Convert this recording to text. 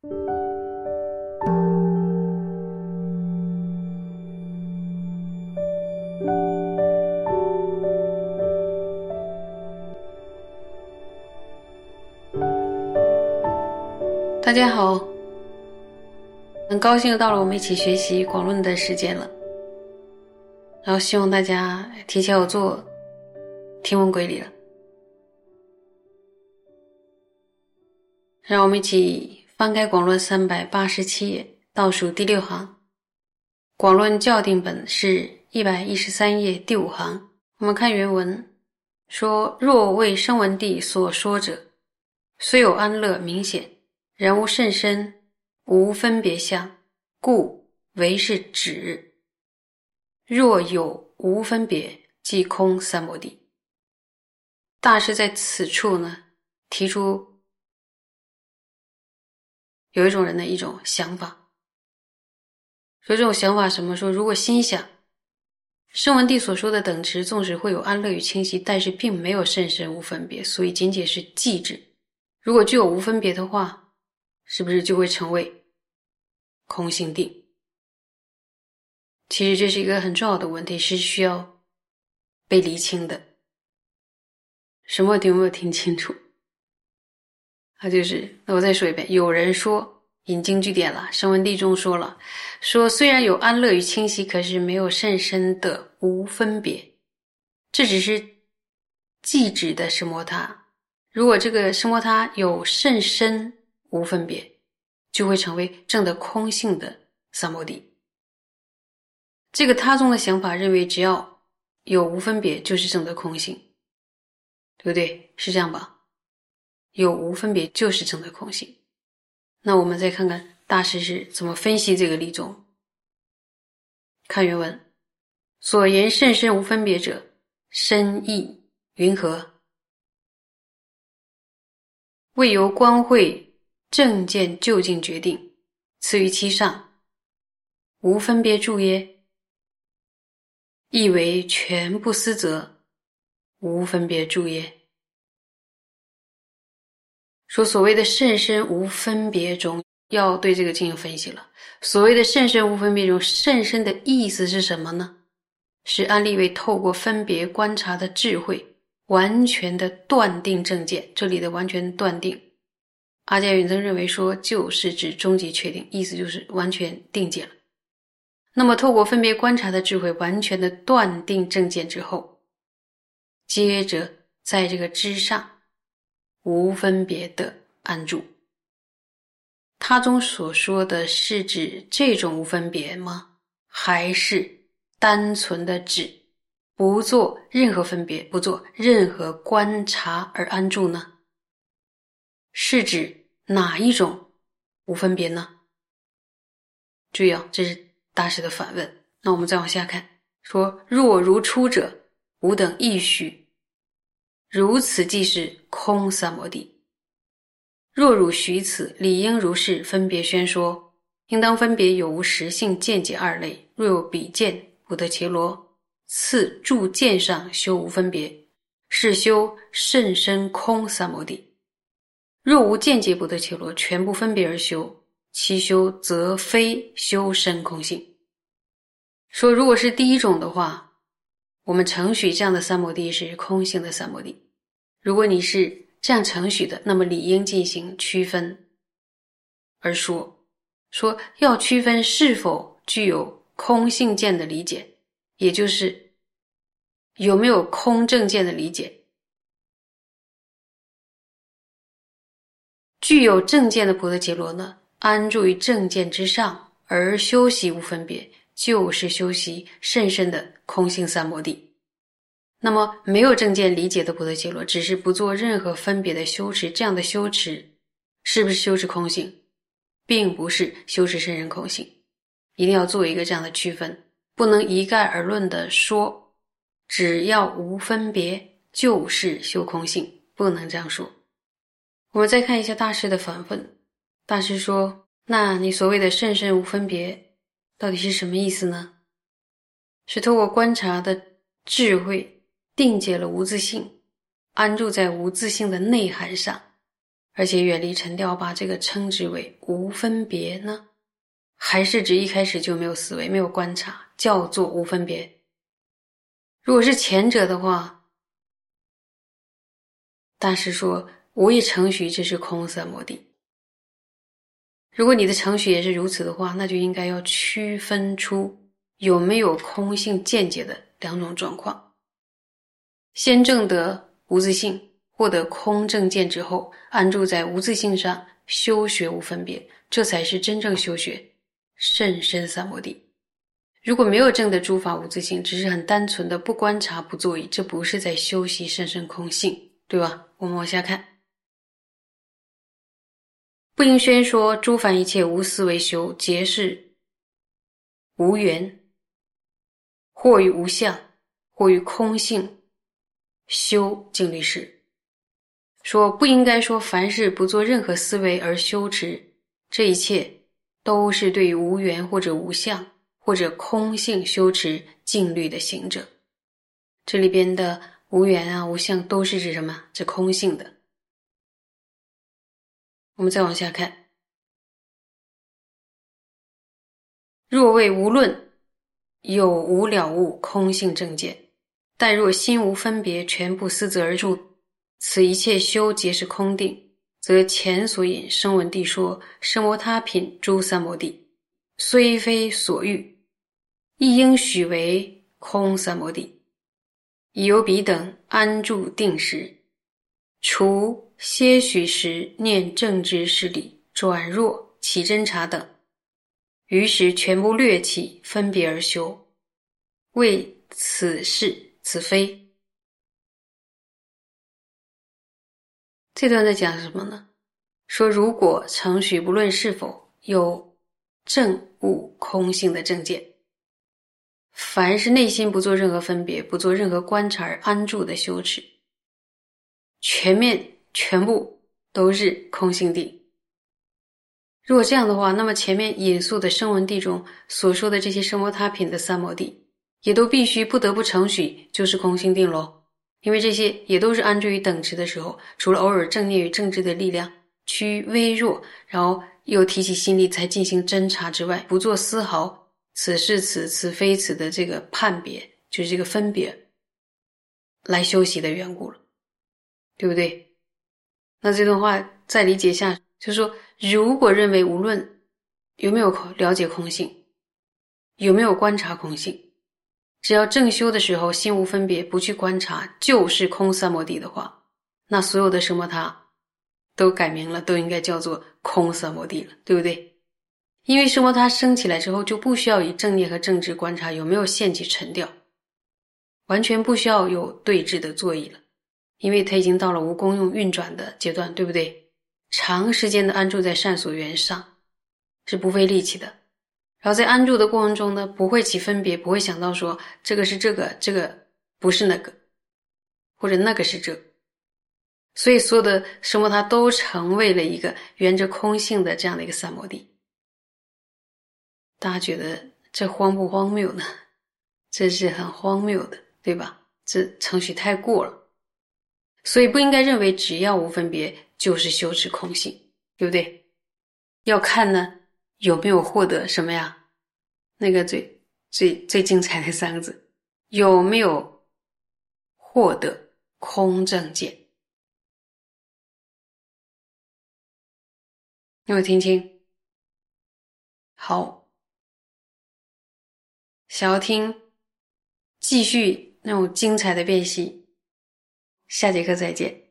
大家好，很高兴又到了我们一起学习广论的时间了。然后希望大家提前有做听闻规律了。让我们一起翻开广论三百八十七页，倒数第六行。广论校订本是一百一十三页第五行。我们看原文说：“若为声闻地所说者，虽有安乐明显。”然无甚深，无分别相，故为是指。若有无分别，即空三摩地。大师在此处呢，提出有一种人的一种想法，说这种想法什么？说如果心想，圣文帝所说的等持，纵使会有安乐与清晰，但是并没有甚深无分别，所以仅仅是寂止。如果具有无分别的话，是不是就会成为空性定？其实这是一个很重要的问题，是需要被厘清的。什么问题有没有听清楚？啊，就是那我再说一遍：有人说引经据典了，声闻地中说了，说虽然有安乐与清晰，可是没有甚深的无分别，这只是寂止的什摩他。如果这个什摩他有甚深。无分别，就会成为正的空性的三摩地。这个他宗的想法认为，只要有无分别，就是正的空性，对不对？是这样吧？有无分别就是正的空性。那我们再看看大师是怎么分析这个理宗。看原文，所言甚深无分别者，深意云何？未由观会。正见就近决定，次于其上，无分别住耶？亦为全不思则，无分别住耶？说所谓的甚深无分别中，要对这个进行分析了。所谓的甚深无分别中，甚深的意思是什么呢？是安利为透过分别观察的智慧，完全的断定正见。这里的完全断定。阿加远增认为说，就是指终极确定，意思就是完全定见了。那么，透过分别观察的智慧，完全的断定正见之后，接着在这个之上无分别的安住。他中所说的是指这种无分别吗？还是单纯的指不做任何分别，不做任何观察而安住呢？是指？哪一种无分别呢？注意啊，这是大师的反问。那我们再往下看，说若如出者，吾等亦许如此，即是空三摩地。若汝许此，理应如是分别宣说，应当分别有无实性见解二类。若有比见，不得其罗次住见上修无分别，是修甚深空三摩地。若无间接不得其罗，全部分别而修，其修则非修身空性。说如果是第一种的话，我们承许这样的三摩地是空性的三摩地。如果你是这样承许的，那么理应进行区分而说，说要区分是否具有空性见的理解，也就是有没有空正见的理解。具有正见的菩提伽罗呢，安住于正见之上而修习无分别，就是修习甚深的空性三摩地。那么没有正见理解的菩提伽罗，只是不做任何分别的修持，这样的修持是不是修持空性，并不是修持圣人空性。一定要做一个这样的区分，不能一概而论的说，只要无分别就是修空性，不能这样说。我们再看一下大师的反问。大师说：“那你所谓的甚深无分别，到底是什么意思呢？是透过观察的智慧定解了无自性，安住在无自性的内涵上，而且远离沉掉，把这个称之为无分别呢？还是指一开始就没有思维、没有观察，叫做无分别？如果是前者的话，大师说无一成许，这是空三摩地。如果你的程序也是如此的话，那就应该要区分出有没有空性见解的两种状况。先证得无自性。获得空正见之后，安住在无自性上修学无分别，这才是真正修学甚深三摩地。如果没有证得诸法无自性，只是很单纯的不观察不作意，这不是在修习甚深空性，对吧？我们往下看，不应宣说诸凡一切无思维修，皆是无缘，或于无相，或于空性修静虑事。说不应该说凡事不做任何思维而修持，这一切都是对于无缘或者无相或者空性修持静虑的行者。这里边的无缘啊、无相都是指什么？指空性的。我们再往下看，若为无论有无了悟空性正见，但若心无分别，全部思则而住。此一切修皆是空定，则前所引声闻地说声摩他品诸三摩地，虽非所欲，亦应许为空三摩地。已由彼等安住定时，除些许时念正知事理转弱起侦查等，于是全部略起分别而修，为此事此非。这段在讲什么呢？说如果程序不论是否有正悟空性的正见，凡是内心不做任何分别、不做任何观察而安住的修持，全面全部都是空性地。如果这样的话，那么前面引述的声闻地中所说的这些声摩他品的三摩地，也都必须不得不承许就是空性定喽。因为这些也都是安住于等值的时候，除了偶尔正念与正知的力量趋于微弱，然后又提起心力才进行侦查之外，不做丝毫此是此，此非此的这个判别，就是这个分别来修习的缘故了，对不对？那这段话再理解一下，就是说，如果认为无论有没有了解空性，有没有观察空性。只要正修的时候心无分别，不去观察，就是空三摩地的话，那所有的什么他都改名了，都应该叫做空三摩地了，对不对？因为什么它升起来之后，就不需要以正念和正知观察有没有现起沉掉，完全不需要有对峙的作意了，因为它已经到了无功用运转的阶段，对不对？长时间的安住在善所缘上，是不费力气的。然后在安住的过程中呢，不会起分别，不会想到说这个是这个，这个不是那个，或者那个是这，所以所有的生活它都成为了一个圆着空性的这样的一个三摩地。大家觉得这荒不荒谬呢？这是很荒谬的，对吧？这程序太过了，所以不应该认为只要无分别就是修持空性，对不对？要看呢。有没有获得什么呀？那个最最最精彩的三个字，有没有获得空正见？有没有听清？好，想要听继续那种精彩的辨析，下节课再见。